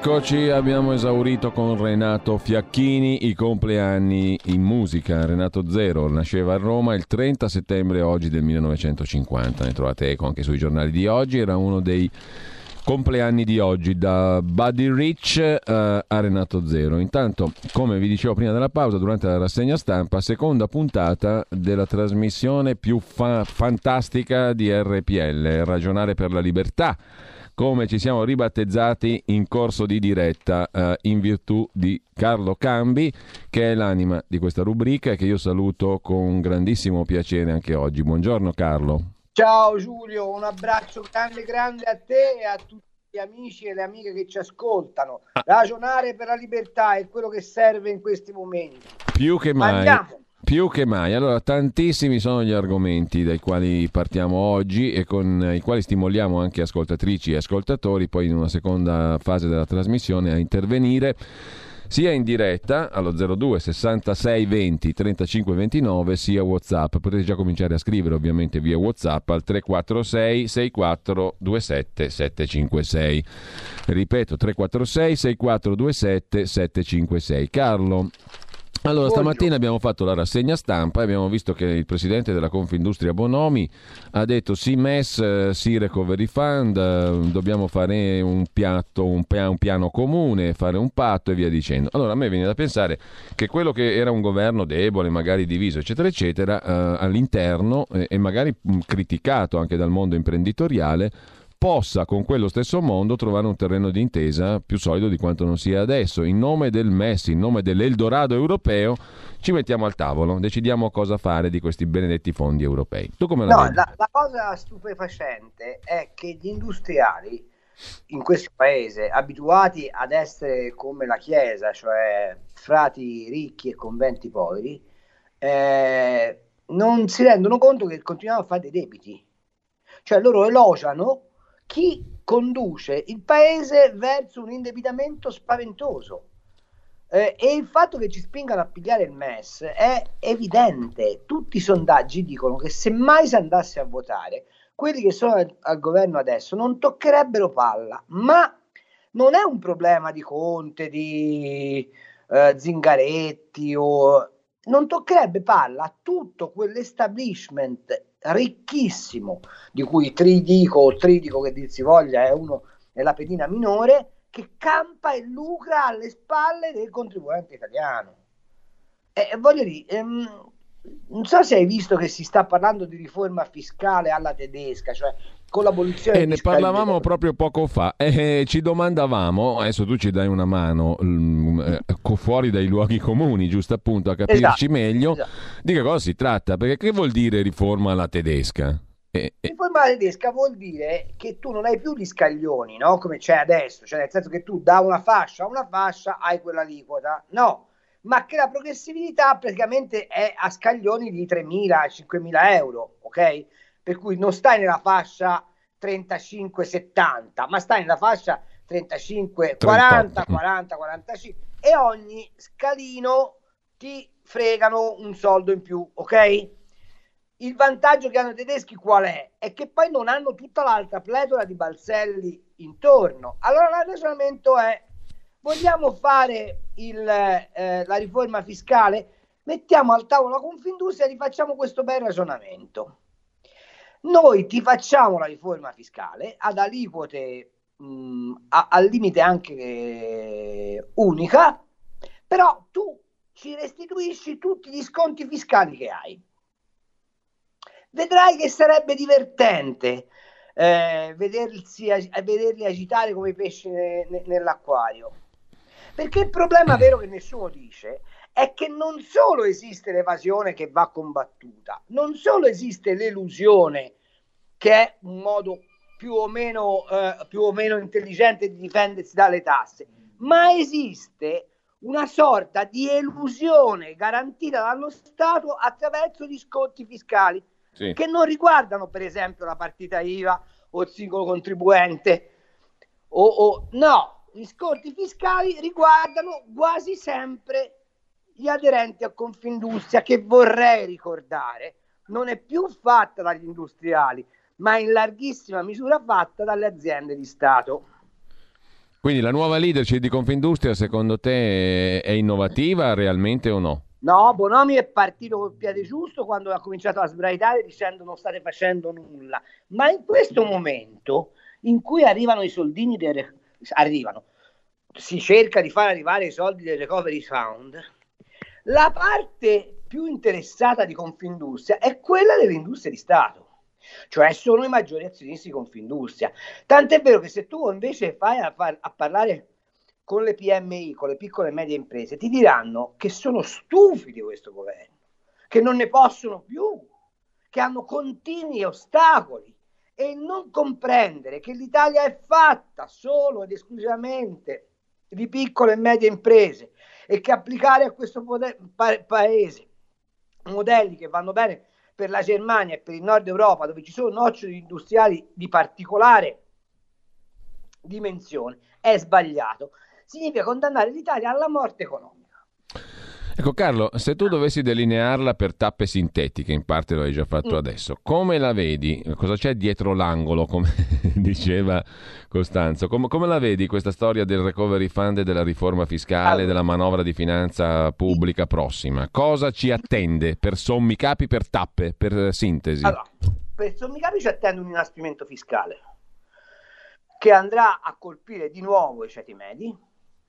Rieccoci, abbiamo esaurito con Renato Fiacchini i compleanni in musica. Renato Zero nasceva a Roma il 30 settembre oggi del 1950, ne trovate eco anche sui giornali di oggi, era uno dei compleanni di oggi da Buddy Rich uh, a Renato Zero. Intanto, come vi dicevo prima della pausa, durante la rassegna stampa, seconda puntata della trasmissione più fa- fantastica di RPL, Ragionare per la libertà come ci siamo ribattezzati in corso di diretta eh, in virtù di Carlo Cambi, che è l'anima di questa rubrica e che io saluto con grandissimo piacere anche oggi. Buongiorno Carlo. Ciao Giulio, un abbraccio grande grande a te e a tutti gli amici e le amiche che ci ascoltano. Ah. Ragionare per la libertà è quello che serve in questi momenti. Più che mai. Andiamo. Più che mai. Allora, tantissimi sono gli argomenti dai quali partiamo oggi e con i quali stimoliamo anche ascoltatrici e ascoltatori poi in una seconda fase della trasmissione a intervenire sia in diretta allo 02 66 20 35 29 sia Whatsapp. Potete già cominciare a scrivere ovviamente via Whatsapp al 346 64 27 756. Ripeto 346 64 27 756. Carlo, allora, stamattina abbiamo fatto la rassegna stampa e abbiamo visto che il presidente della Confindustria Bonomi ha detto sì MES, eh, sì Recovery Fund, eh, dobbiamo fare un, piatto, un, piano, un piano comune, fare un patto e via dicendo. Allora a me viene da pensare che quello che era un governo debole, magari diviso, eccetera, eccetera, eh, all'interno eh, e magari mh, criticato anche dal mondo imprenditoriale, possa con quello stesso mondo trovare un terreno di intesa più solido di quanto non sia adesso. In nome del MES, in nome dell'Eldorado europeo, ci mettiamo al tavolo, decidiamo cosa fare di questi benedetti fondi europei. Tu come la no, vedi? La, la cosa stupefacente è che gli industriali in questo paese, abituati ad essere come la Chiesa, cioè frati ricchi e conventi poveri, eh, non si rendono conto che continuiamo a fare dei debiti. Cioè loro elogiano chi conduce il paese verso un indebitamento spaventoso. Eh, e il fatto che ci spingano a pigliare il MES è evidente. Tutti i sondaggi dicono che se mai si andasse a votare, quelli che sono al, al governo adesso non toccherebbero palla, ma non è un problema di Conte, di eh, Zingaretti o non toccherebbe palla a tutto quell'establishment ricchissimo, di cui Tridico o Tridico che dir si voglia è, uno, è la pedina minore, che campa e lucra alle spalle del contribuente italiano. E voglio dire, ehm, non so se hai visto che si sta parlando di riforma fiscale alla tedesca, cioè con l'abolizione. E eh, ne parlavamo di... proprio poco fa e eh, ci domandavamo, adesso tu ci dai una mano mm, eh, fuori dai luoghi comuni, giusto appunto a capirci esatto, meglio esatto. di che cosa si tratta, perché che vuol dire riforma alla tedesca? Eh, riforma alla tedesca vuol dire che tu non hai più gli scaglioni, no? come c'è adesso, cioè nel senso che tu da una fascia a una fascia hai quella quell'aliquota, no ma che la progressività praticamente è a scaglioni di 3.000, 5.000 euro, ok? Per cui non stai nella fascia 35-70, ma stai nella fascia 35-40, 40-45 e ogni scalino ti fregano un soldo in più, ok? Il vantaggio che hanno i tedeschi qual è? È che poi non hanno tutta l'altra pletora di balzelli intorno. Allora il ragionamento è vogliamo fare il, eh, la riforma fiscale? Mettiamo al tavolo la Confindustria e rifacciamo questo bel ragionamento. Noi ti facciamo la riforma fiscale ad aliquote mh, a, al limite anche eh, unica, però tu ci restituisci tutti gli sconti fiscali che hai. Vedrai che sarebbe divertente eh, vedersi, vederli agitare come pesci ne, nell'acquario. Perché il problema vero che nessuno dice è che non solo esiste l'evasione che va combattuta, non solo esiste l'elusione che è un modo più o meno, eh, più o meno intelligente di difendersi dalle tasse, ma esiste una sorta di elusione garantita dallo Stato attraverso gli sconti fiscali sì. che non riguardano per esempio la partita IVA o il singolo contribuente o, o no, gli sconti fiscali riguardano quasi sempre gli aderenti a Confindustria che vorrei ricordare non è più fatta dagli industriali ma in larghissima misura fatta dalle aziende di Stato. Quindi la nuova leadership di Confindustria secondo te è innovativa realmente o no? No, Bonomi è partito col piede giusto quando ha cominciato a sbraitare dicendo non state facendo nulla, ma in questo momento in cui arrivano i soldini del, arrivano, si cerca di far arrivare i soldi del Recovery Fund, la parte più interessata di Confindustria è quella delle industrie di Stato cioè sono i maggiori azionisti di Confindustria. Tant'è vero che se tu invece fai a, far, a parlare con le PMI, con le piccole e medie imprese, ti diranno che sono stufi di questo governo, che non ne possono più, che hanno continui ostacoli e non comprendere che l'Italia è fatta solo ed esclusivamente di piccole e medie imprese e che applicare a questo pa- paese modelli che vanno bene per la Germania e per il nord Europa, dove ci sono noccioli industriali di particolare dimensione, è sbagliato. Significa condannare l'Italia alla morte economica. Ecco Carlo, se tu dovessi delinearla per tappe sintetiche, in parte lo hai già fatto mm. adesso, come la vedi? Cosa c'è dietro l'angolo, come diceva Costanzo? Come, come, la vedi questa storia del recovery fund e della riforma fiscale, della manovra di finanza pubblica prossima? Cosa ci attende per sommi capi, per tappe, per sintesi? Allora, per sommi capi ci attende un inasprimento fiscale che andrà a colpire di nuovo i ceti medi,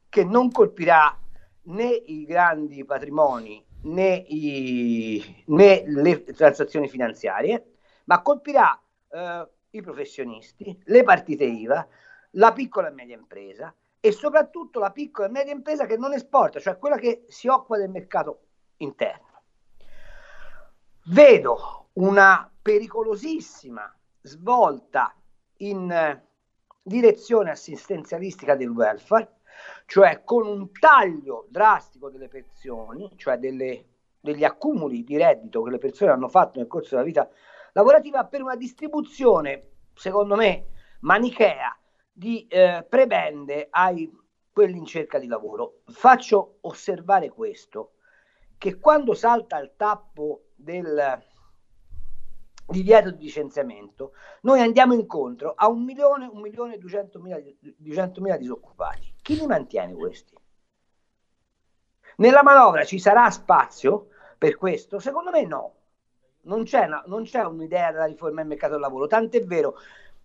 che non colpirà né i grandi patrimoni né, i, né le transazioni finanziarie, ma colpirà eh, i professionisti, le partite IVA, la piccola e media impresa e soprattutto la piccola e media impresa che non esporta, cioè quella che si occupa del mercato interno. Vedo una pericolosissima svolta in eh, direzione assistenzialistica del welfare cioè con un taglio drastico delle pensioni, cioè delle, degli accumuli di reddito che le persone hanno fatto nel corso della vita lavorativa per una distribuzione, secondo me, manichea di eh, prebende ai quelli in cerca di lavoro. Faccio osservare questo, che quando salta il tappo del divieto di licenziamento, noi andiamo incontro a un milione, un milione e duecentomila disoccupati. Chi li mantiene questi? Nella manovra ci sarà spazio per questo? Secondo me no. Non c'è, una, non c'è un'idea della riforma del mercato del lavoro, tant'è vero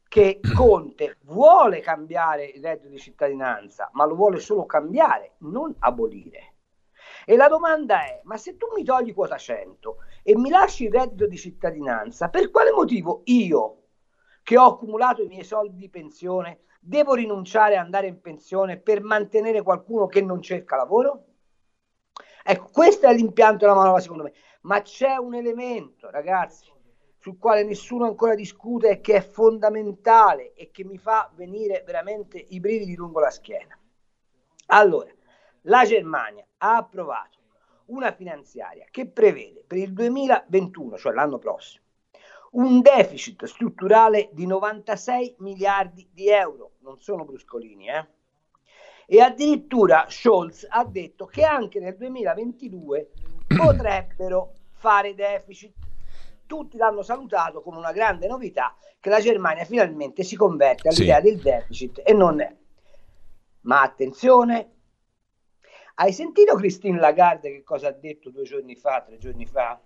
che Conte vuole cambiare il reddito di cittadinanza, ma lo vuole solo cambiare, non abolire. E la domanda è, ma se tu mi togli quota 100 e mi lasci il reddito di cittadinanza, per quale motivo io, che ho accumulato i miei soldi di pensione, devo rinunciare ad andare in pensione per mantenere qualcuno che non cerca lavoro? Ecco, questo è l'impianto della manovra secondo me, ma c'è un elemento, ragazzi, sul quale nessuno ancora discute e che è fondamentale e che mi fa venire veramente i brividi lungo la schiena. Allora, la Germania ha approvato una finanziaria che prevede per il 2021, cioè l'anno prossimo, un deficit strutturale di 96 miliardi di euro, non sono bruscolini, eh? E addirittura Scholz ha detto che anche nel 2022 potrebbero fare deficit. Tutti l'hanno salutato come una grande novità che la Germania finalmente si converte all'idea sì. del deficit e non è. Ma attenzione, hai sentito Christine Lagarde che cosa ha detto due giorni fa, tre giorni fa?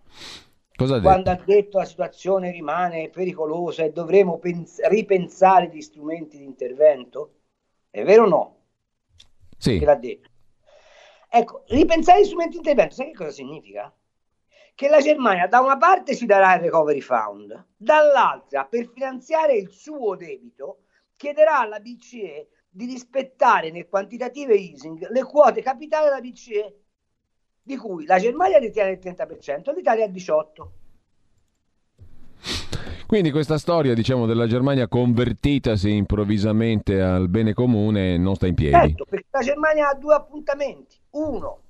Cosa ha Quando detto? ha detto la situazione rimane pericolosa e dovremo pens- ripensare gli strumenti di intervento? È vero o no? Sì. Che l'ha detto. Ecco, ripensare gli strumenti di intervento, sai che cosa significa? Che la Germania da una parte si darà il recovery fund, dall'altra per finanziare il suo debito chiederà alla BCE di rispettare nel quantitative easing le quote capitali della BCE, di cui la Germania detiene il 30%, l'Italia il 18%. Quindi questa storia, diciamo, della Germania convertitasi improvvisamente al bene comune non sta in piedi. Certo, perché la Germania ha due appuntamenti. Uno,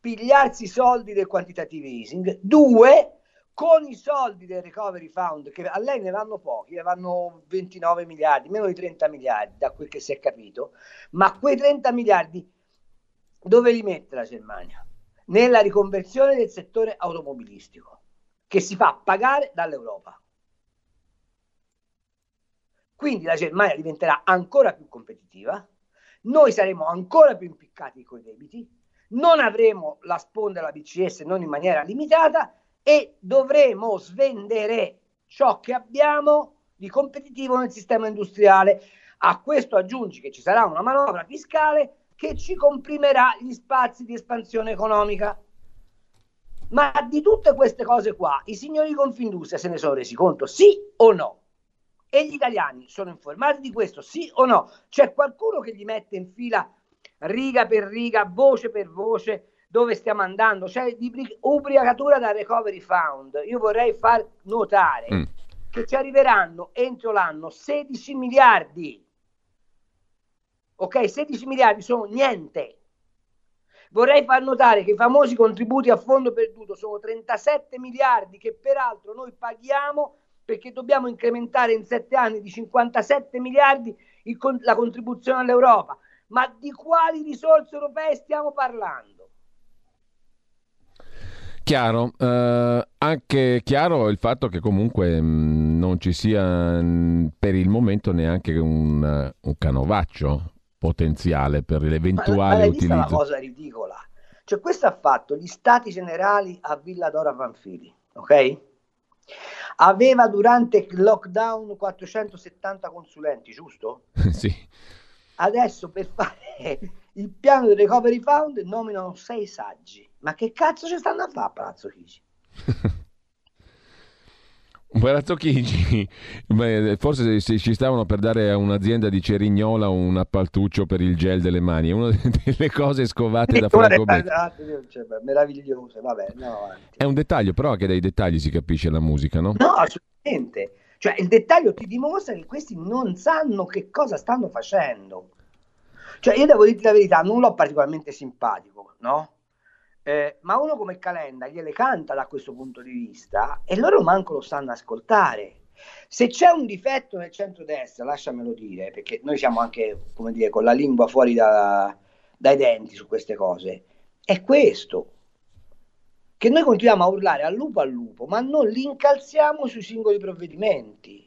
pigliarsi i soldi del quantitative easing. Due, con i soldi del recovery fund, che a lei ne vanno pochi, ne vanno 29 miliardi, meno di 30 miliardi, da quel che si è capito, ma quei 30 miliardi dove li mette la Germania? Nella riconversione del settore automobilistico, che si fa pagare dall'Europa. Quindi la Germania diventerà ancora più competitiva, noi saremo ancora più impiccati con i debiti, non avremo la sponda della BCS non in maniera limitata e dovremo svendere ciò che abbiamo di competitivo nel sistema industriale. A questo aggiungi che ci sarà una manovra fiscale che ci comprimerà gli spazi di espansione economica. Ma di tutte queste cose qua, i signori di Confindustria se ne sono resi conto, sì o no? E gli italiani sono informati di questo, sì o no? C'è qualcuno che gli mette in fila riga per riga, voce per voce, dove stiamo andando, c'è ubriacatura da recovery fund. Io vorrei far notare mm. che ci arriveranno entro l'anno 16 miliardi. Ok, 16 miliardi sono niente. Vorrei far notare che i famosi contributi a fondo perduto sono 37 miliardi che peraltro noi paghiamo perché dobbiamo incrementare in 7 anni di 57 miliardi il, la contribuzione all'Europa. Ma di quali risorse europee stiamo parlando? Chiaro, eh, anche chiaro il fatto che comunque mh, mm, non ci sia mh, mm, per il momento neanche un, un canovaccio potenziale per l'eventuale ma, ma utilizzo. È una cosa ridicola. Cioè, questo ha fatto gli stati generali a Villa Dora Vanfili, ok? Aveva durante il lockdown 470 consulenti, giusto? sì. Adesso per fare il piano del recovery fund nominano sei saggi ma che cazzo ci stanno a fare a Palazzo Chigi? Palazzo Chigi, forse se ci stavano per dare a un'azienda di Cerignola un appaltuccio per il gel delle mani, è una delle cose scovate da Franco Becchi. Cioè, meravigliose, vabbè, no, È un dettaglio, però che dai dettagli si capisce la musica, no? No, assolutamente. Cioè, il dettaglio ti dimostra che questi non sanno che cosa stanno facendo. Cioè, io devo dirti la verità, non l'ho particolarmente simpatico, no? Eh, ma uno come Calenda gliele canta da questo punto di vista e loro manco lo sanno ascoltare. Se c'è un difetto nel centro-destra, lasciamelo dire, perché noi siamo anche, come dire, con la lingua fuori da, dai denti su queste cose, è questo, che noi continuiamo a urlare al lupo al lupo, ma non li incalziamo sui singoli provvedimenti.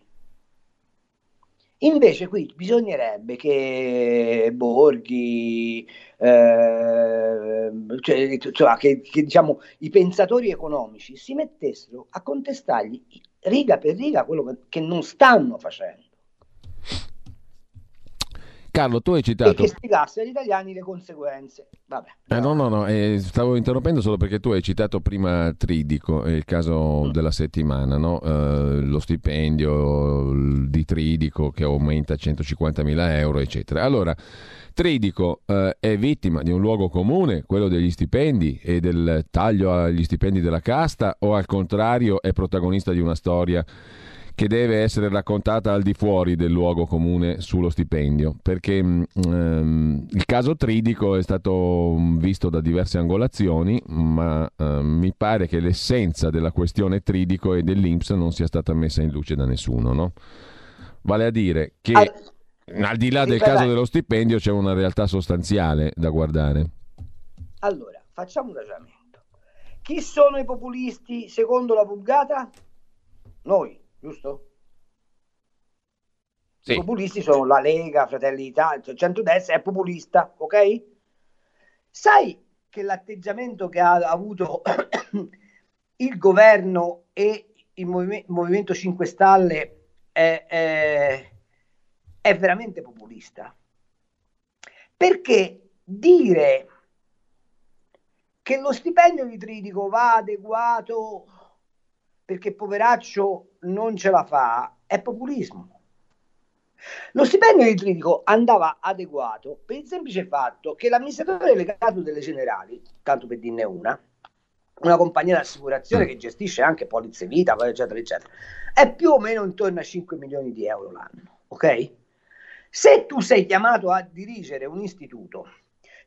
Invece qui bisognerebbe che Borghi, eh, cioè, cioè che, che diciamo, i pensatori economici si mettessero a contestargli riga per riga quello che non stanno facendo. Carlo, tu hai citato... E che spiegasse agli italiani le conseguenze. Vabbè. Eh, no, no, no, eh, stavo interrompendo solo perché tu hai citato prima Tridico, il caso mm. della settimana, no? eh, lo stipendio di Tridico che aumenta a 150.000 euro, eccetera. Allora, Tridico eh, è vittima di un luogo comune, quello degli stipendi e del taglio agli stipendi della casta, o al contrario è protagonista di una storia che deve essere raccontata al di fuori del luogo comune sullo stipendio, perché um, il caso Tridico è stato visto da diverse angolazioni, ma uh, mi pare che l'essenza della questione Tridico e dell'Inps non sia stata messa in luce da nessuno, no? Vale a dire che al, al di là del caso dello stipendio c'è una realtà sostanziale da guardare. Allora, facciamo un ragionamento. Chi sono i populisti secondo la vulgata? Noi giusto? Sì. I populisti sono la Lega, Fratelli d'Italia, cioè centrodestra è populista, ok? Sai che l'atteggiamento che ha avuto il governo e il Movime- Movimento 5 Stelle è, è, è veramente populista? Perché dire che lo stipendio di Tridico va adeguato perché poveraccio non ce la fa, è populismo. Lo stipendio di Tritico andava adeguato per il semplice fatto che l'amministratore delegato delle generali, tanto per dirne una, una compagnia d'assicurazione che gestisce anche polizze vita, eccetera, eccetera, è più o meno intorno a 5 milioni di euro l'anno, ok? Se tu sei chiamato a dirigere un istituto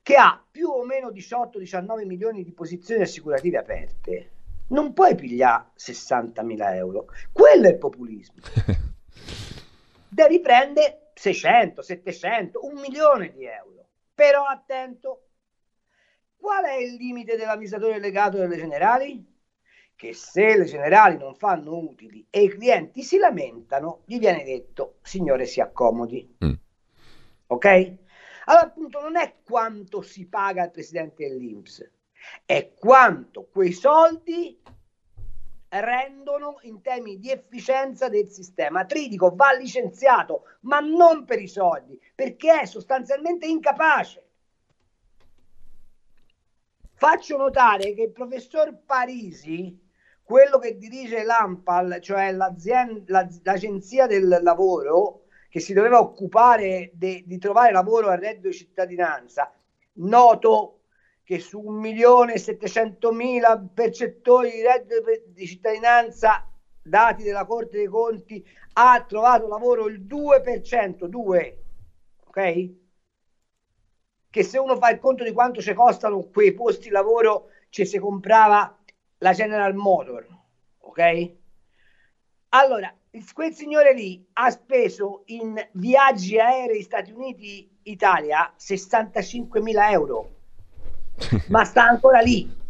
che ha più o meno 18-19 milioni di posizioni assicurative aperte, non puoi pigliare 60 mila euro. Quello è il populismo. Devi prendere 600, 700, un milione di euro. Però attento, qual è il limite dell'amministratore delegato delle generali? Che se le generali non fanno utili e i clienti si lamentano, gli viene detto, signore si accomodi. Mm. Ok? Allora appunto non è quanto si paga al presidente dell'Inps, è quanto quei soldi rendono in termini di efficienza del sistema. Tridico va licenziato, ma non per i soldi, perché è sostanzialmente incapace. Faccio notare che il professor Parisi, quello che dirige l'AMPAL, cioè l'agenzia del lavoro, che si doveva occupare de, di trovare lavoro a reddito di cittadinanza, noto che su 1.700.000 percettori di reddito di cittadinanza dati della Corte dei Conti ha trovato lavoro il 2%, 2, ok? Che se uno fa il conto di quanto ci costano quei posti di lavoro, ci si comprava la General Motor, ok? Allora, quel signore lì ha speso in viaggi aerei Stati Uniti-Italia 65.000 euro ma sta ancora lì.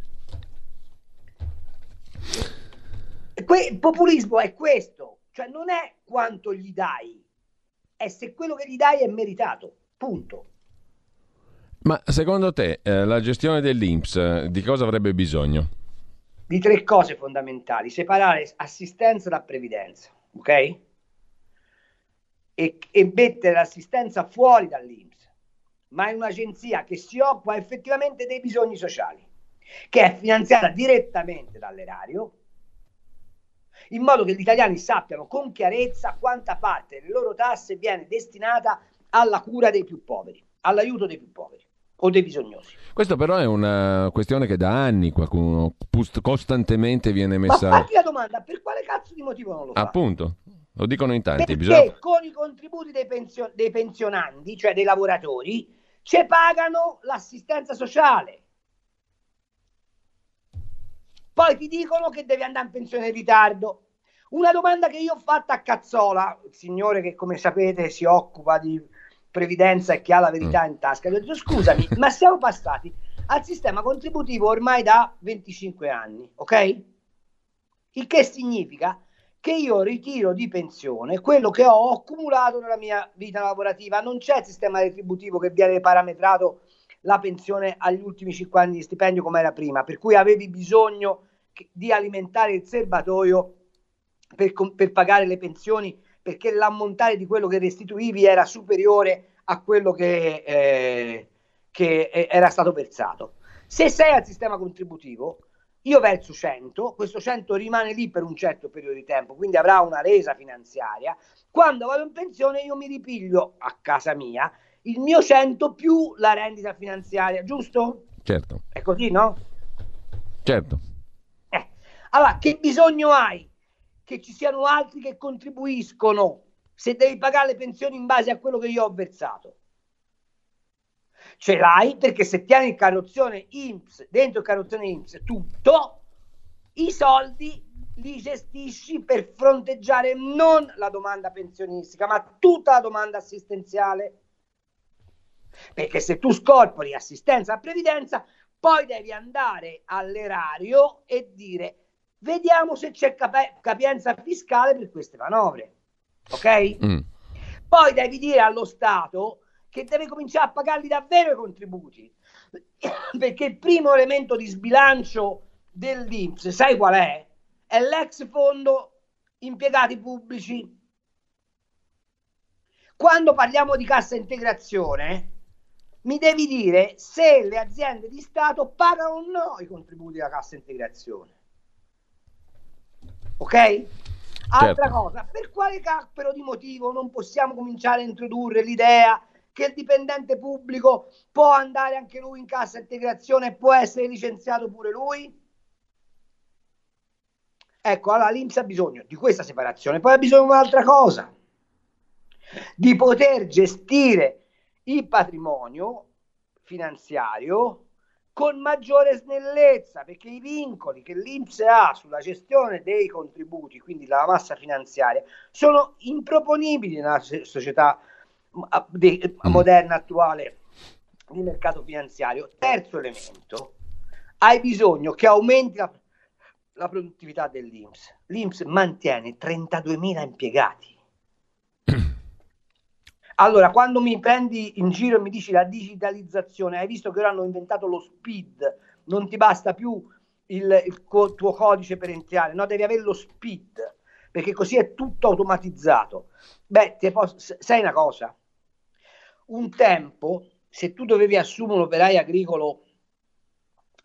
Que- il populismo è questo, cioè non è quanto gli dai, è se quello che gli dai è meritato, punto. Ma secondo te eh, la gestione dell'Inps eh, di cosa avrebbe bisogno? Di tre cose fondamentali, separare assistenza da previdenza, ok? E, e mettere l'assistenza fuori dall'Inps ma è un'agenzia che si occupa effettivamente dei bisogni sociali, che è finanziata direttamente dall'erario, in modo che gli italiani sappiano con chiarezza quanta parte delle loro tasse viene destinata alla cura dei più poveri, all'aiuto dei più poveri o dei bisognosi. Questo però è una questione che da anni qualcuno costantemente viene messa... Ma fatti la domanda, per quale cazzo di motivo non lo fa? Appunto, lo dicono in tanti. Perché bisogna... con i contributi dei, pensio- dei pensionanti, cioè dei lavoratori, ci pagano l'assistenza sociale. Poi ti dicono che devi andare in pensione in ritardo. Una domanda che io ho fatto a Cazzola, il signore che come sapete si occupa di previdenza e che ha la verità mm. in tasca, ho detto scusami, ma siamo passati al sistema contributivo ormai da 25 anni, ok? Il che significa che io ritiro di pensione quello che ho accumulato nella mia vita lavorativa. Non c'è il sistema retributivo che viene parametrato la pensione agli ultimi 5 anni di stipendio come era prima, per cui avevi bisogno di alimentare il serbatoio per, per pagare le pensioni perché l'ammontare di quello che restituivi era superiore a quello che, eh, che era stato versato. Se sei al sistema contributivo, io verso 100, questo 100 rimane lì per un certo periodo di tempo, quindi avrà una resa finanziaria. Quando vado in pensione io mi ripiglio a casa mia il mio 100 più la rendita finanziaria, giusto? Certo. È così, no? Certo. Eh. Allora, che bisogno hai che ci siano altri che contribuiscono se devi pagare le pensioni in base a quello che io ho versato? Ce l'hai perché se tieni il carrozzone IMSS, dentro il carrozzone IMSS tutto, i soldi li gestisci per fronteggiare non la domanda pensionistica, ma tutta la domanda assistenziale. Perché se tu scorpori assistenza a previdenza, poi devi andare all'erario e dire vediamo se c'è cap- capienza fiscale per queste manovre. Ok? Mm. Poi devi dire allo Stato che deve cominciare a pagarli davvero i contributi. Perché il primo elemento di sbilancio dell'Inps, sai qual è? È l'ex fondo impiegati pubblici. Quando parliamo di cassa integrazione, mi devi dire se le aziende di Stato pagano o no i contributi della cassa integrazione. Ok? Altra certo. cosa, per quale cappero di motivo non possiamo cominciare a introdurre l'idea che il dipendente pubblico può andare anche lui in cassa integrazione e può essere licenziato pure lui? Ecco, allora l'Inps ha bisogno di questa separazione, poi ha bisogno di un'altra cosa, di poter gestire il patrimonio finanziario con maggiore snellezza, perché i vincoli che l'Inps ha sulla gestione dei contributi, quindi la massa finanziaria, sono improponibili nella società mm. moderna attuale di mercato finanziario. Terzo elemento, hai bisogno che aumenti la, la produttività dell'Inps. L'Inps mantiene 32.000 impiegati. Allora, quando mi prendi in giro e mi dici la digitalizzazione, hai visto che ora hanno inventato lo speed, non ti basta più il, il co- tuo codice per entrare, no, devi avere lo speed, perché così è tutto automatizzato. Beh, posso, sai una cosa, un tempo, se tu dovevi assumere un operaio agricolo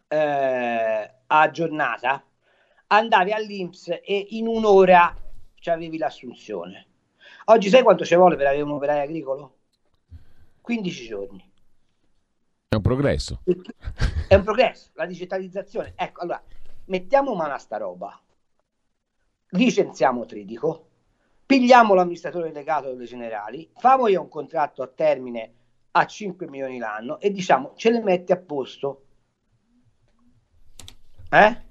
eh, a giornata, andavi all'Inps e in un'ora avevi l'assunzione Oggi sai quanto ci vuole per avere un operaio agricolo? 15 giorni. È un progresso. È un progresso, la digitalizzazione. Ecco, allora, mettiamo mano a sta roba. Licenziamo Tridico, pigliamo l'amministratore delegato delle generali, famo io un contratto a termine a 5 milioni l'anno e diciamo ce le metti a posto. Eh?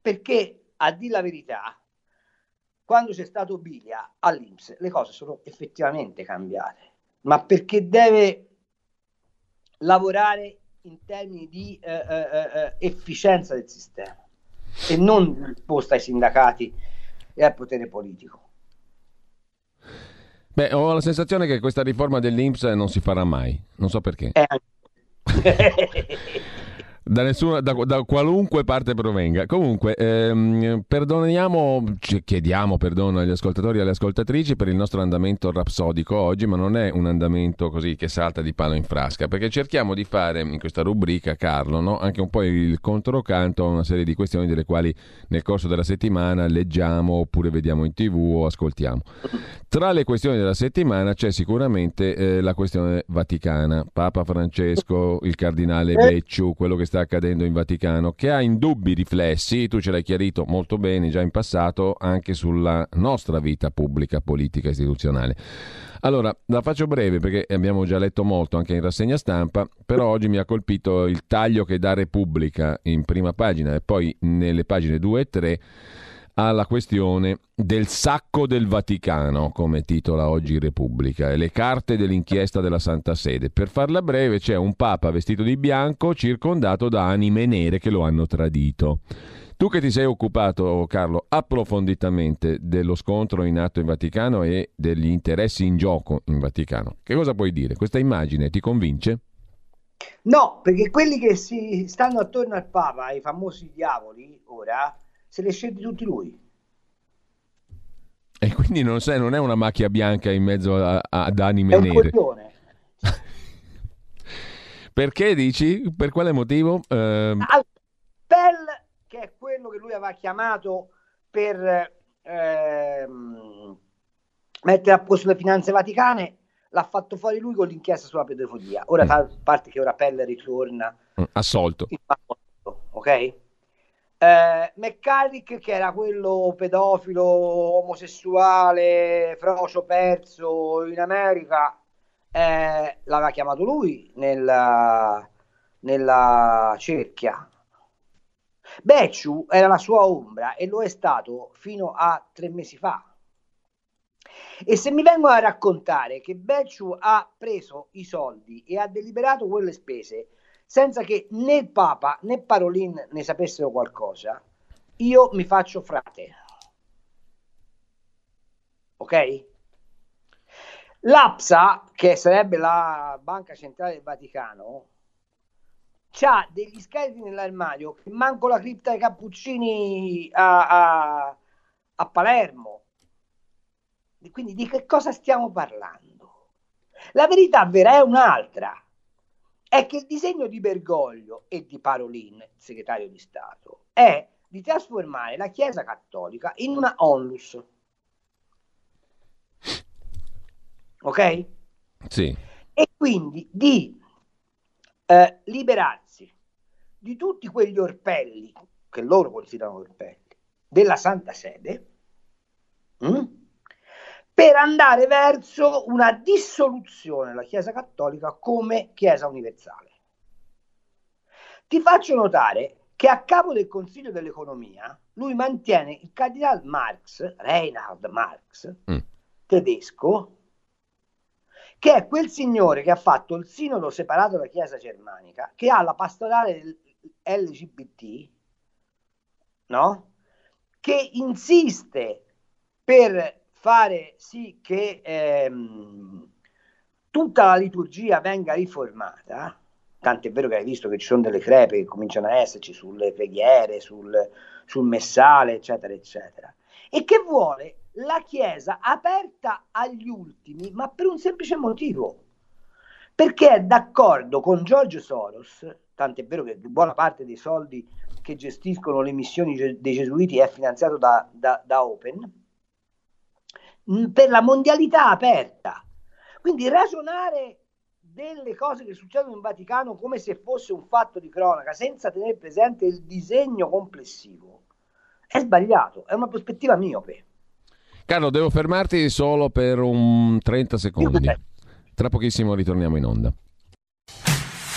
Perché a dire la verità, quando c'è stato Biglia all'Inps le cose sono effettivamente cambiate, ma perché deve lavorare in termini di eh, eh, eh, eh efficienza del sistema e non posta ai sindacati e al potere politico. Beh, ho la sensazione che questa riforma dell'Inps non si farà mai, non so perché. Eh. da, nessuna, da, da, qualunque parte provenga. Comunque, ehm, perdoniamo, chiediamo perdono agli ascoltatori e alle ascoltatrici per il nostro andamento rapsodico oggi, ma non è un andamento così che salta di palo in frasca, perché cerchiamo di fare in questa rubrica, Carlo, no? anche un po' il controcanto a una serie di questioni delle quali nel corso della settimana leggiamo oppure vediamo in tv o ascoltiamo. Tra le questioni della settimana c'è sicuramente eh, la questione vaticana, Papa Francesco, il cardinale Becciu, quello che sta accadendo in Vaticano, che ha indubbi riflessi, tu ce l'hai chiarito molto bene già in passato, anche sulla nostra vita pubblica, politica, istituzionale. Allora, la faccio breve perché abbiamo già letto molto anche in rassegna stampa, però oggi mi ha colpito il taglio che dà Repubblica in prima pagina e poi nelle pagine 2 e 3 alla questione del sacco del Vaticano, come titola oggi Repubblica, e le carte dell'inchiesta della Santa Sede. Per farla breve, c'è un Papa vestito di bianco circondato da anime nere che lo hanno tradito. Tu che ti sei occupato, Carlo, approfonditamente dello scontro in atto in Vaticano e degli interessi in gioco in Vaticano, che cosa puoi dire? Questa immagine ti convince? No, perché quelli che si stanno attorno al Papa, i famosi diavoli, ora, se le sceglie tutti lui. E quindi non, sei, non è una macchia bianca in mezzo a, a, ad anime nere. Perché dici? Per quale motivo? Eh... Al Pell, che è quello che lui aveva chiamato per ehm, mettere a posto le finanze vaticane, l'ha fatto fuori lui con l'inchiesta sulla pedofilia. Ora, mm. a parte che ora Pell ritorna mm, assolto. Ok? Eh, McCarrick, che era quello pedofilo, omosessuale, frocio perso in America, eh, l'aveva chiamato lui nella, nella cerchia. Becciu era la sua ombra e lo è stato fino a tre mesi fa. E se mi vengono a raccontare che Becciu ha preso i soldi e ha deliberato quelle spese senza che né il Papa né Parolin ne sapessero qualcosa, io mi faccio frate. Ok? L'APSA, che sarebbe la Banca Centrale del Vaticano, ha degli scheletri nell'armadio che manco la cripta dei Cappuccini a, a, a Palermo. Quindi di che cosa stiamo parlando? La verità vera è un'altra è che il disegno di Bergoglio e di Parolin, segretario di Stato, è di trasformare la Chiesa Cattolica in una onlus. Ok? Sì. E quindi di eh, liberarsi di tutti quegli orpelli che loro considerano orpelli della Santa Sede mh, mm, per andare verso una dissoluzione della Chiesa Cattolica come Chiesa universale. Ti faccio notare che a capo del Consiglio dell'Economia lui mantiene il cardinal Marx, Reinhard Marx, mm. tedesco, che è quel signore che ha fatto il sinodo separato dalla Chiesa germanica, che ha la pastorale LGBT, no? che insiste per fare sì che ehm, tutta la liturgia venga riformata, tant'è vero che hai visto che ci sono delle crepe che cominciano a esserci sulle preghiere, sul, sul messale, eccetera, eccetera, e che vuole la Chiesa aperta agli ultimi, ma per un semplice motivo, perché è d'accordo con George Soros, tant'è vero che buona parte dei soldi che gestiscono le missioni dei gesuiti è finanziato da, da, da Open, per la mondialità aperta. Quindi ragionare delle cose che succedono in Vaticano come se fosse un fatto di cronaca senza tenere presente il disegno complessivo è sbagliato, è una prospettiva miope. Carlo, devo fermarti solo per un 30 secondi. Tra pochissimo ritorniamo in onda.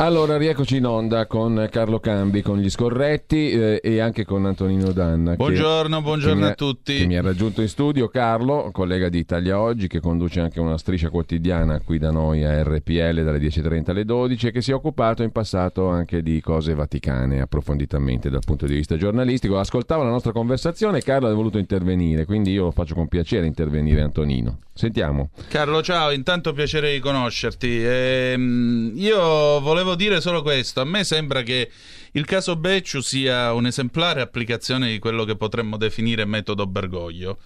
Allora, rieccoci in onda con Carlo Cambi, con gli scorretti eh, e anche con Antonino Danna. Buongiorno, che, buongiorno che a tutti. Mi ha raggiunto in studio Carlo, collega di Italia Oggi, che conduce anche una striscia quotidiana qui da noi a RPL dalle 10.30 alle 12 e che si è occupato in passato anche di cose vaticane approfonditamente dal punto di vista giornalistico. Ascoltavo la nostra conversazione e Carlo ha voluto intervenire, quindi io faccio con piacere intervenire Antonino. Sentiamo. Carlo, ciao, intanto piacere di conoscerti. Ehm, io volevo dire solo questo, a me sembra che il caso Becciu sia un'esemplare applicazione di quello che potremmo definire metodo Bergoglio.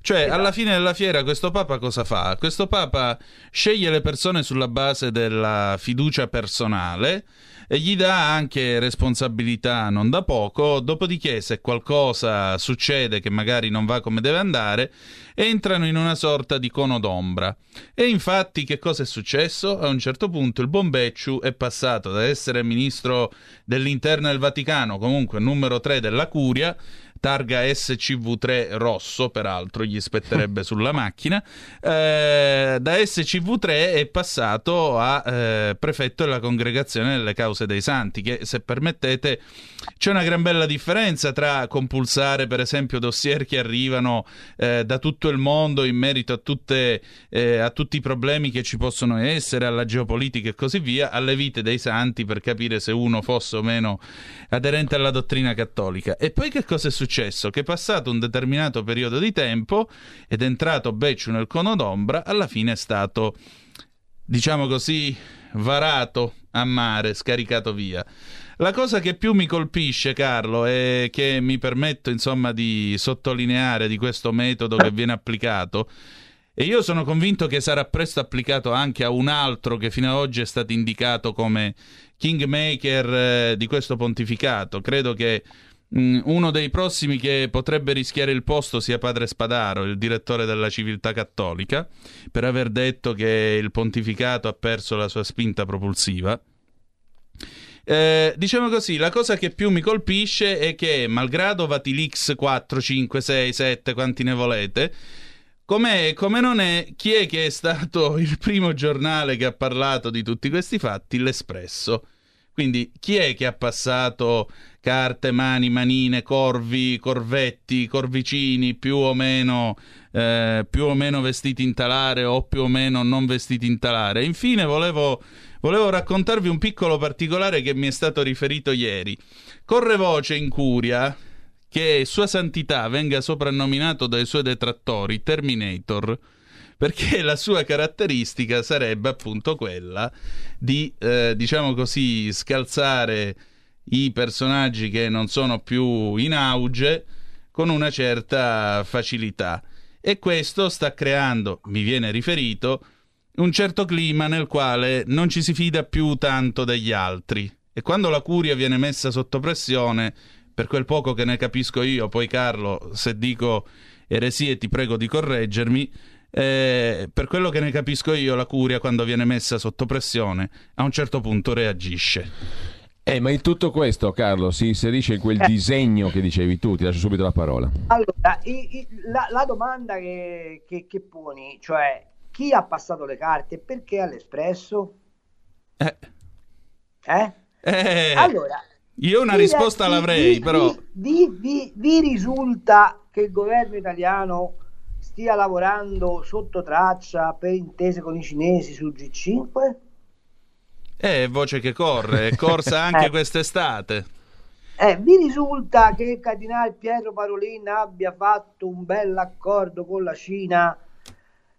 Cioè, esatto. alla fine della fiera questo Papa cosa fa? Questo Papa sceglie le persone sulla base della fiducia personale e gli dà anche responsabilità non da poco, dopodiché se qualcosa succede che magari non va come deve andare, entrano in una sorta di cono d'ombra. E infatti che cosa è successo? A un certo punto il Bombecciu è passato da essere ministro dell'interno del Vaticano, comunque numero 3 della Curia, targa SCV3 rosso, peraltro gli spetterebbe sulla macchina, eh, da SCV3 è passato a eh, prefetto della congregazione delle cause dei santi, che se permettete c'è una gran bella differenza tra compulsare per esempio dossier che arrivano eh, da tutto il mondo in merito a, tutte, eh, a tutti i problemi che ci possono essere, alla geopolitica e così via, alle vite dei santi per capire se uno fosse o meno aderente alla dottrina cattolica. E poi che cosa è successo? Successo? Che passato un determinato periodo di tempo ed entrato Becciu nel cono d'ombra, alla fine è stato, diciamo così, varato a mare, scaricato via. La cosa che più mi colpisce, Carlo, e che mi permetto insomma di sottolineare di questo metodo che viene applicato, e io sono convinto che sarà presto applicato anche a un altro che fino ad oggi è stato indicato come kingmaker eh, di questo pontificato. Credo che uno dei prossimi che potrebbe rischiare il posto sia padre Spadaro, il direttore della civiltà cattolica, per aver detto che il pontificato ha perso la sua spinta propulsiva. Eh, diciamo così, la cosa che più mi colpisce è che, malgrado Vatilix 4, 5, 6, 7, quanti ne volete, Com'è, come non è, chi è che è stato il primo giornale che ha parlato di tutti questi fatti? L'Espresso. Quindi chi è che ha passato carte, mani, manine, corvi, corvetti, corvicini più o meno, eh, più o meno vestiti in talare o più o meno non vestiti in talare? Infine volevo, volevo raccontarvi un piccolo particolare che mi è stato riferito ieri. Corre voce in curia che Sua Santità venga soprannominato dai suoi detrattori Terminator perché la sua caratteristica sarebbe appunto quella di, eh, diciamo così, scalzare i personaggi che non sono più in auge con una certa facilità. E questo sta creando, mi viene riferito, un certo clima nel quale non ci si fida più tanto degli altri. E quando la curia viene messa sotto pressione, per quel poco che ne capisco io, poi Carlo, se dico eresie ti prego di correggermi, eh, per quello che ne capisco io, la curia quando viene messa sotto pressione a un certo punto reagisce. Eh, ma in tutto questo, Carlo, si inserisce in quel eh. disegno che dicevi tu, ti lascio subito la parola. Allora, i, i, la, la, domanda che, che, che, poni, cioè chi ha passato le carte e perché all'espresso? Eh. Eh? eh. Allora, io una risposta vi, l'avrei, vi, però. Vi, vi, risulta che il governo italiano stia lavorando sotto traccia per intese con i cinesi sul G5? Eh, voce che corre, è corsa anche eh. quest'estate. Eh, vi risulta che il cardinale Pietro Parolin abbia fatto un bel accordo con la Cina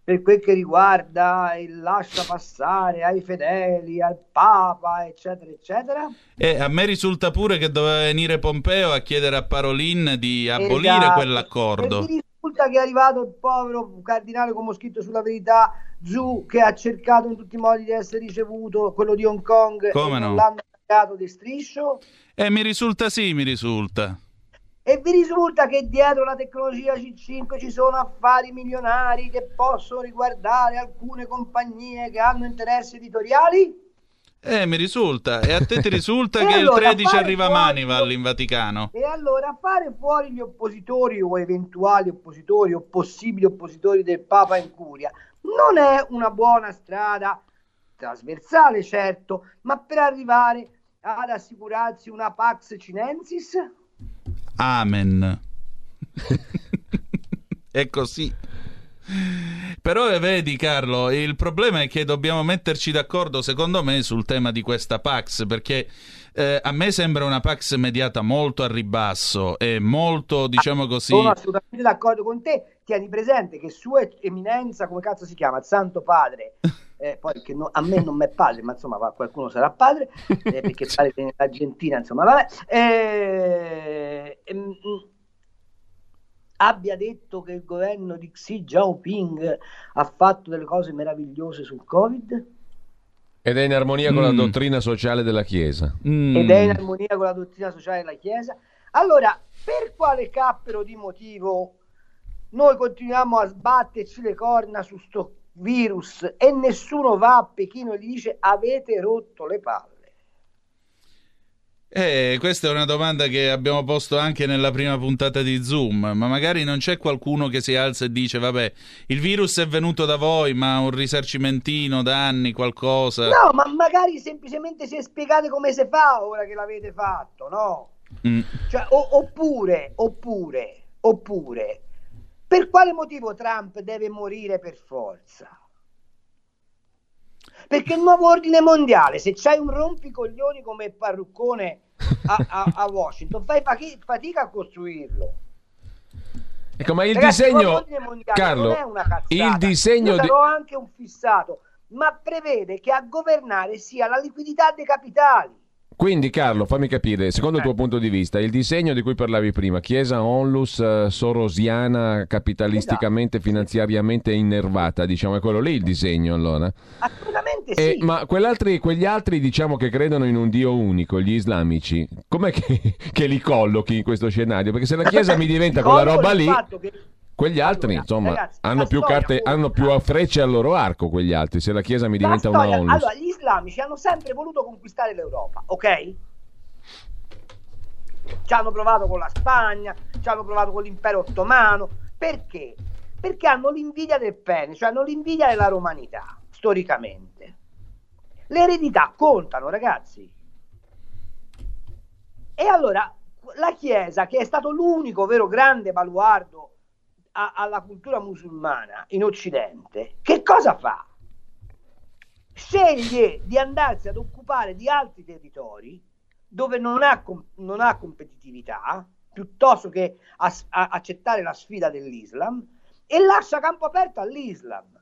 per quel che riguarda il lascia passare ai fedeli, al Papa, eccetera, eccetera. E a me risulta pure che doveva venire Pompeo a chiedere a Parolin di abolire esatto. quell'accordo. E risulta che è arrivato il povero cardinale, come ho scritto sulla verità, Zhu, che ha cercato in tutti i modi di essere ricevuto, quello di Hong Kong, come e no? l'hanno pagato di striscio. E mi risulta sì, mi risulta. E vi risulta che dietro la tecnologia C5 ci sono affari milionari che possono riguardare alcune compagnie che hanno interessi editoriali? Eh, mi risulta. E a te ti risulta che allora, il 13 arriva Manival in Vaticano? E allora fare fuori gli oppositori o eventuali oppositori o possibili oppositori del Papa in curia non è una buona strada trasversale, certo, ma per arrivare ad assicurarsi una Pax Cinensis? Amen. è così. Però eh, vedi Carlo, il problema è che dobbiamo metterci d'accordo secondo me sul tema di questa Pax perché eh, a me sembra una Pax mediata molto a ribasso e molto diciamo così... Sono assolutamente d'accordo con te, tieni presente che sua eminenza, come cazzo si chiama, il Santo Padre, eh, poi che no, a me non è padre, ma insomma qualcuno sarà padre, eh, perché padre in Argentina, insomma, vabbè. Eh, ehm, abbia detto che il governo di Xi Jinping ha fatto delle cose meravigliose sul Covid? Ed è in armonia con mm. la dottrina sociale della Chiesa. Mm. Ed è in armonia con la dottrina sociale della Chiesa. Allora, per quale cappero di motivo noi continuiamo a sbatterci le corna su sto virus e nessuno va a Pechino e gli dice avete rotto le palle? Eh, questa è una domanda che abbiamo posto anche nella prima puntata di Zoom, ma magari non c'è qualcuno che si alza e dice vabbè, il virus è venuto da voi, ma un risarcimentino, danni, qualcosa. No, ma magari semplicemente si spiegate come si fa ora che l'avete fatto, no? Mm. Cioè, o, oppure, oppure, oppure, per quale motivo Trump deve morire per forza? Perché il nuovo ordine mondiale, se c'hai un rompicoglioni come il parruccone a, a, a Washington, fai fatica a costruirlo. Ecco, ma il Ragazzi, disegno, Carlo, il disegno Io di... anche un fissato, ma prevede che a governare sia la liquidità dei capitali. Quindi Carlo, fammi capire, secondo il tuo eh. punto di vista, il disegno di cui parlavi prima, Chiesa onlus eh, sorosiana, capitalisticamente, esatto. finanziariamente innervata, diciamo, è quello lì il disegno allora? Assolutamente sì. ma quegli altri, diciamo, che credono in un Dio unico, gli islamici, com'è che, che li collochi in questo scenario? Perché se la Chiesa mi diventa quella roba lì... Che quegli altri, allora, insomma, ragazzi, hanno più carte, hanno più frecce al loro arco quegli altri. Se la Chiesa mi diventa storia, una onlus. Allora, gli islamici hanno sempre voluto conquistare l'Europa, ok? Ci hanno provato con la Spagna, ci hanno provato con l'impero ottomano. Perché? Perché hanno l'invidia del pene, cioè hanno l'invidia della romanità, storicamente. Le eredità contano, ragazzi. E allora la Chiesa, che è stato l'unico vero grande baluardo a, alla cultura musulmana in Occidente, che cosa fa? Sceglie di andarsi ad occupare di altri territori dove non ha, non ha competitività, piuttosto che a, a, accettare la sfida dell'Islam, e lascia campo aperto all'Islam.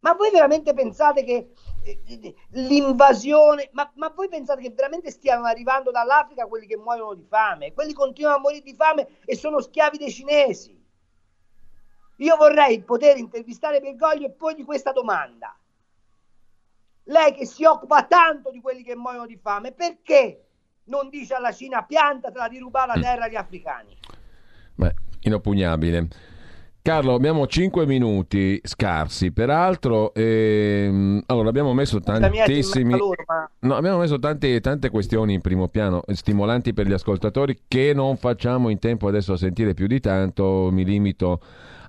Ma voi veramente pensate che eh, l'invasione, ma, ma, voi pensate che veramente stiano arrivando dall'Africa quelli che muoiono di fame? Quelli continuano a morire di fame e sono schiavi dei cinesi. Io vorrei poter intervistare Bergoglio e porgli questa domanda. Lei che si occupa tanto di quelli che muoiono di fame, perché non dice alla Cina piantatela di rubare la terra agli africani. Beh, inoppugnabile. Carlo, abbiamo 5 minuti scarsi, peraltro ehm, allora, abbiamo messo tantissimi loro, ma... no, abbiamo messo tante, tante, questioni in primo piano, stimolanti per gli ascoltatori che non facciamo in tempo adesso a sentire più di tanto, mi limito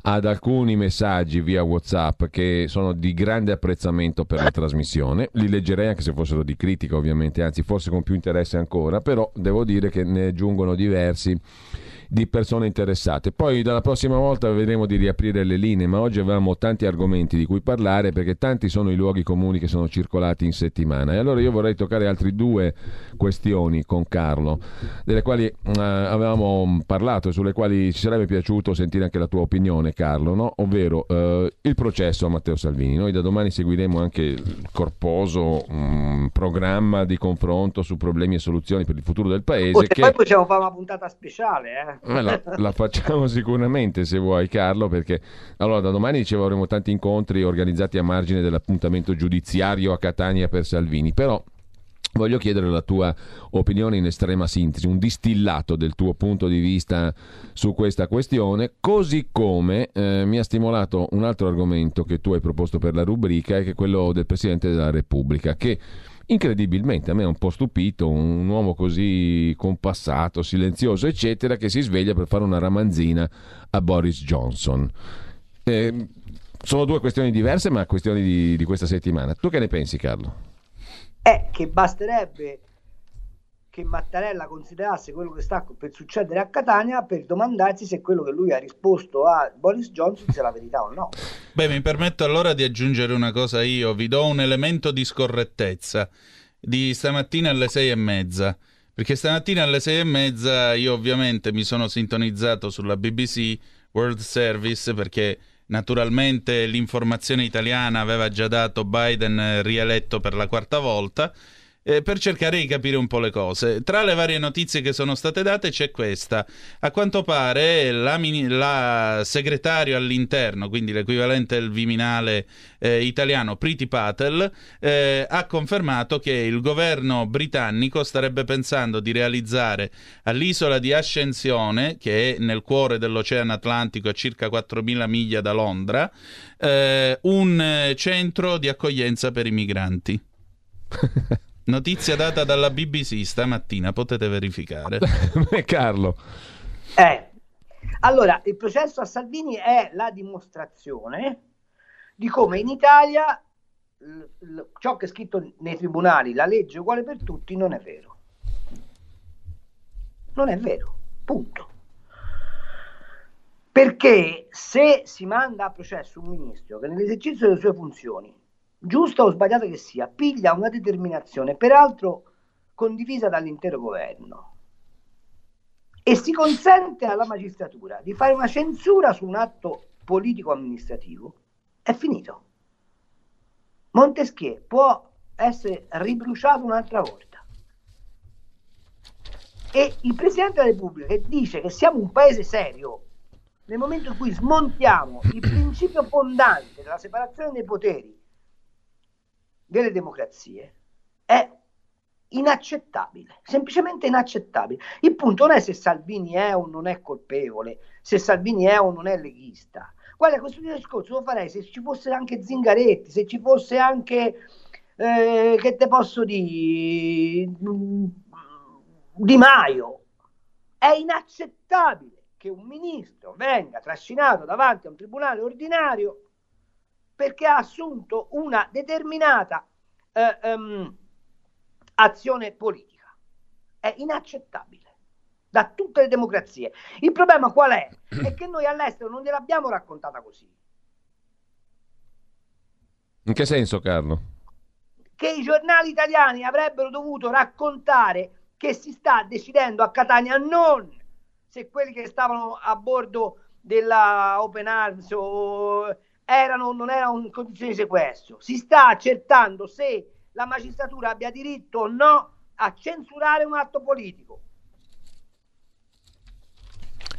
ad alcuni messaggi via WhatsApp che sono di grande apprezzamento per la trasmissione, li leggerei anche se fossero di critica ovviamente, anzi forse con più interesse ancora, però devo dire che ne aggiungono diversi di persone interessate. Poi dalla prossima volta vedremo di riaprire le linee, ma oggi avevamo tanti argomenti di cui parlare perché tanti sono i luoghi comuni che sono circolati in settimana. E allora io vorrei toccare altre due questioni con Carlo, delle quali eh, avevamo parlato e sulle quali ci sarebbe piaciuto sentire anche la tua opinione, Carlo, no? ovvero eh, il processo a Matteo Salvini. Noi da domani seguiremo anche il corposo mh, mm, programma di confronto su problemi e soluzioni per il futuro del paese. Oh, che... Poi possiamo fare una puntata speciale. Eh? La, la, facciamo sicuramente se vuoi Carlo, perché allora da domani dicevo avremo tanti incontri organizzati a margine dell'appuntamento giudiziario a Catania per Salvini, però Voglio chiedere la tua opinione in estrema sintesi, un distillato del tuo punto di vista su questa questione, così come eh, mi ha stimolato un altro argomento che tu hai proposto per la rubrica, che è quello del Presidente della Repubblica, che incredibilmente a me ha un po' stupito, un uomo così compassato, silenzioso, eccetera, che si sveglia per fare una ramanzina a Boris Johnson. Eh, sono due questioni diverse, ma questioni di, di questa settimana. Tu che ne pensi, Carlo? È che basterebbe che Mattarella considerasse quello che sta per succedere a Catania per domandarsi se quello che lui ha risposto a Boris Johnson sia la verità o no. Beh, mi permetto allora di aggiungere una cosa io, vi do un elemento di scorrettezza di stamattina alle sei e mezza. Perché stamattina alle sei e mezza io ovviamente mi sono sintonizzato sulla BBC World Service perché naturalmente l'informazione italiana aveva già dato Biden rieletto per la quarta volta eh, per cercare di capire un po' le cose. Tra le varie notizie che sono state date c'è questa. A quanto pare la, la segretario all'interno, quindi l'equivalente del Viminale eh, italiano, Priti Patel, eh, ha confermato che il governo britannico starebbe pensando di realizzare all'isola di Ascensione, che è nel cuore dell'Oceano Atlantico a circa 4.000 miglia da Londra, eh, un eh, centro di accoglienza per i migranti. Notizia data dalla BBC stamattina, potete verificare. Carlo. Eh, allora, il processo a Salvini è la dimostrazione di come in Italia l- l- ciò che è scritto nei tribunali, la legge uguale per tutti, non è vero. Non è vero, punto. Perché se si manda a processo un ministro che nell'esercizio delle sue funzioni giusta o sbagliata che sia, piglia una determinazione, peraltro condivisa dall'intero governo, e si consente alla magistratura di fare una censura su un atto politico-amministrativo, è finito. Montesquieu può essere ribruciato un'altra volta. E il Presidente della Repubblica che dice che siamo un paese serio, nel momento in cui smontiamo il principio fondante della separazione dei poteri delle democrazie è inaccettabile, semplicemente inaccettabile. Il punto non è se Salvini è o non è colpevole, se Salvini è o non è leghista. Guarda, questo discorso lo farei se ci fosse anche Zingaretti, se ci fosse anche, eh, che te posso dire, Di Maio. È inaccettabile che un ministro venga trascinato davanti a un tribunale ordinario perché ha assunto una determinata eh, um, azione politica. È inaccettabile da tutte le democrazie. Il problema qual è? È che noi all'estero non gliel'abbiamo raccontata così. In che senso, Carlo? Che i giornali italiani avrebbero dovuto raccontare che si sta decidendo a Catania non se quelli che stavano a bordo della Open Arms o erano non erano in condizioni di sequestro. Si sta accertando se la magistratura abbia diritto o no a censurare un atto politico.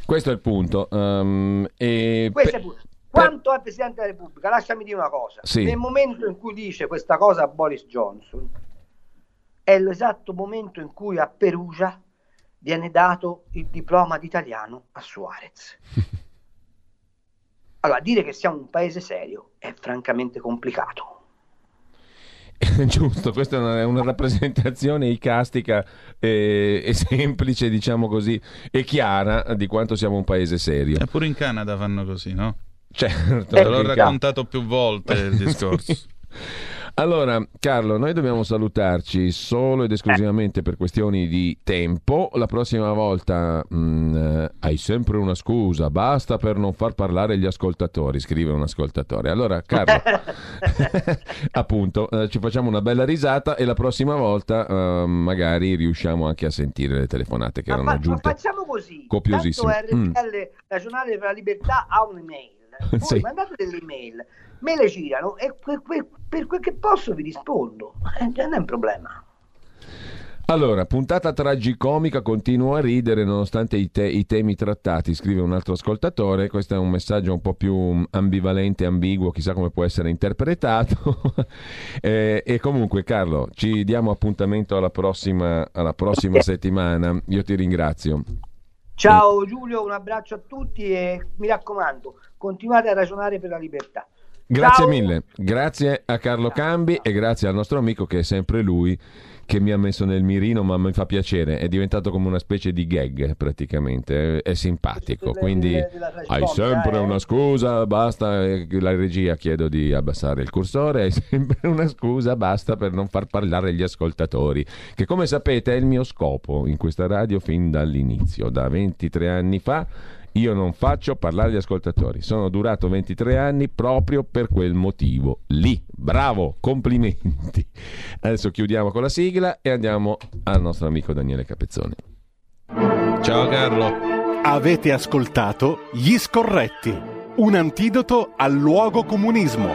Questo è il punto. Um, e Questo è il punto. Quanto al Presidente della Repubblica, lasciami dire una cosa. Sì. Nel momento in cui dice questa cosa a Boris Johnson, è l'esatto momento in cui a Perugia viene dato il diploma d'italiano a Suarez. Allora, dire che siamo un paese serio è francamente complicato. Giusto, questa è una, una rappresentazione icastica e, e, semplice, diciamo così, e chiara di quanto siamo un paese serio. Eppure in Canada fanno così, no? Certo. Te l'ho raccontato più volte il discorso. Allora, Carlo, noi dobbiamo salutarci solo ed esclusivamente per questioni di tempo. La prossima volta mh, mm, eh, hai sempre una scusa, basta per non far parlare gli ascoltatori, scrive un ascoltatore. Allora, Carlo, appunto, eh, ci facciamo una bella risata e la prossima volta eh, magari riusciamo anche a sentire le telefonate che ma erano fa- giunte. Ma facciamo così. Copiosissime. Tanto RTL, mm. Regionale per la Libertà, ha un'email. Voi sì. mandate delle email me le girano e que, que, per quel che posso vi rispondo. Eh, non è un problema. Allora, puntata tragicomica, continuo a ridere nonostante i, te- i, temi trattati, scrive un altro ascoltatore, questo è un messaggio un po' più ambivalente, ambiguo, chissà come può essere interpretato. eh, e comunque Carlo, ci diamo appuntamento alla prossima, alla prossima settimana, io ti ringrazio. Ciao Giulio, un abbraccio a tutti e mi raccomando, continuate a ragionare per la libertà. Grazie Ciao. mille, grazie a Carlo Cambi e grazie al nostro amico che è sempre lui che mi ha messo nel mirino, ma mi fa piacere, è diventato come una specie di gag praticamente, è, simpatico, quindi hai sempre una scusa, basta, eh, la regia chiedo di abbassare il cursore, hai sempre una scusa, basta per non far parlare gli ascoltatori, che come sapete è il mio scopo in questa radio fin dall'inizio, da 23 anni fa io non faccio parlare gli ascoltatori. Sono durato 23 anni proprio per quel motivo lì. Bravo, complimenti. Adesso chiudiamo con la sigla e andiamo al nostro amico Daniele Capezzone. Ciao Carlo. Avete ascoltato Gli Scorretti, un antidoto al luogo comunismo.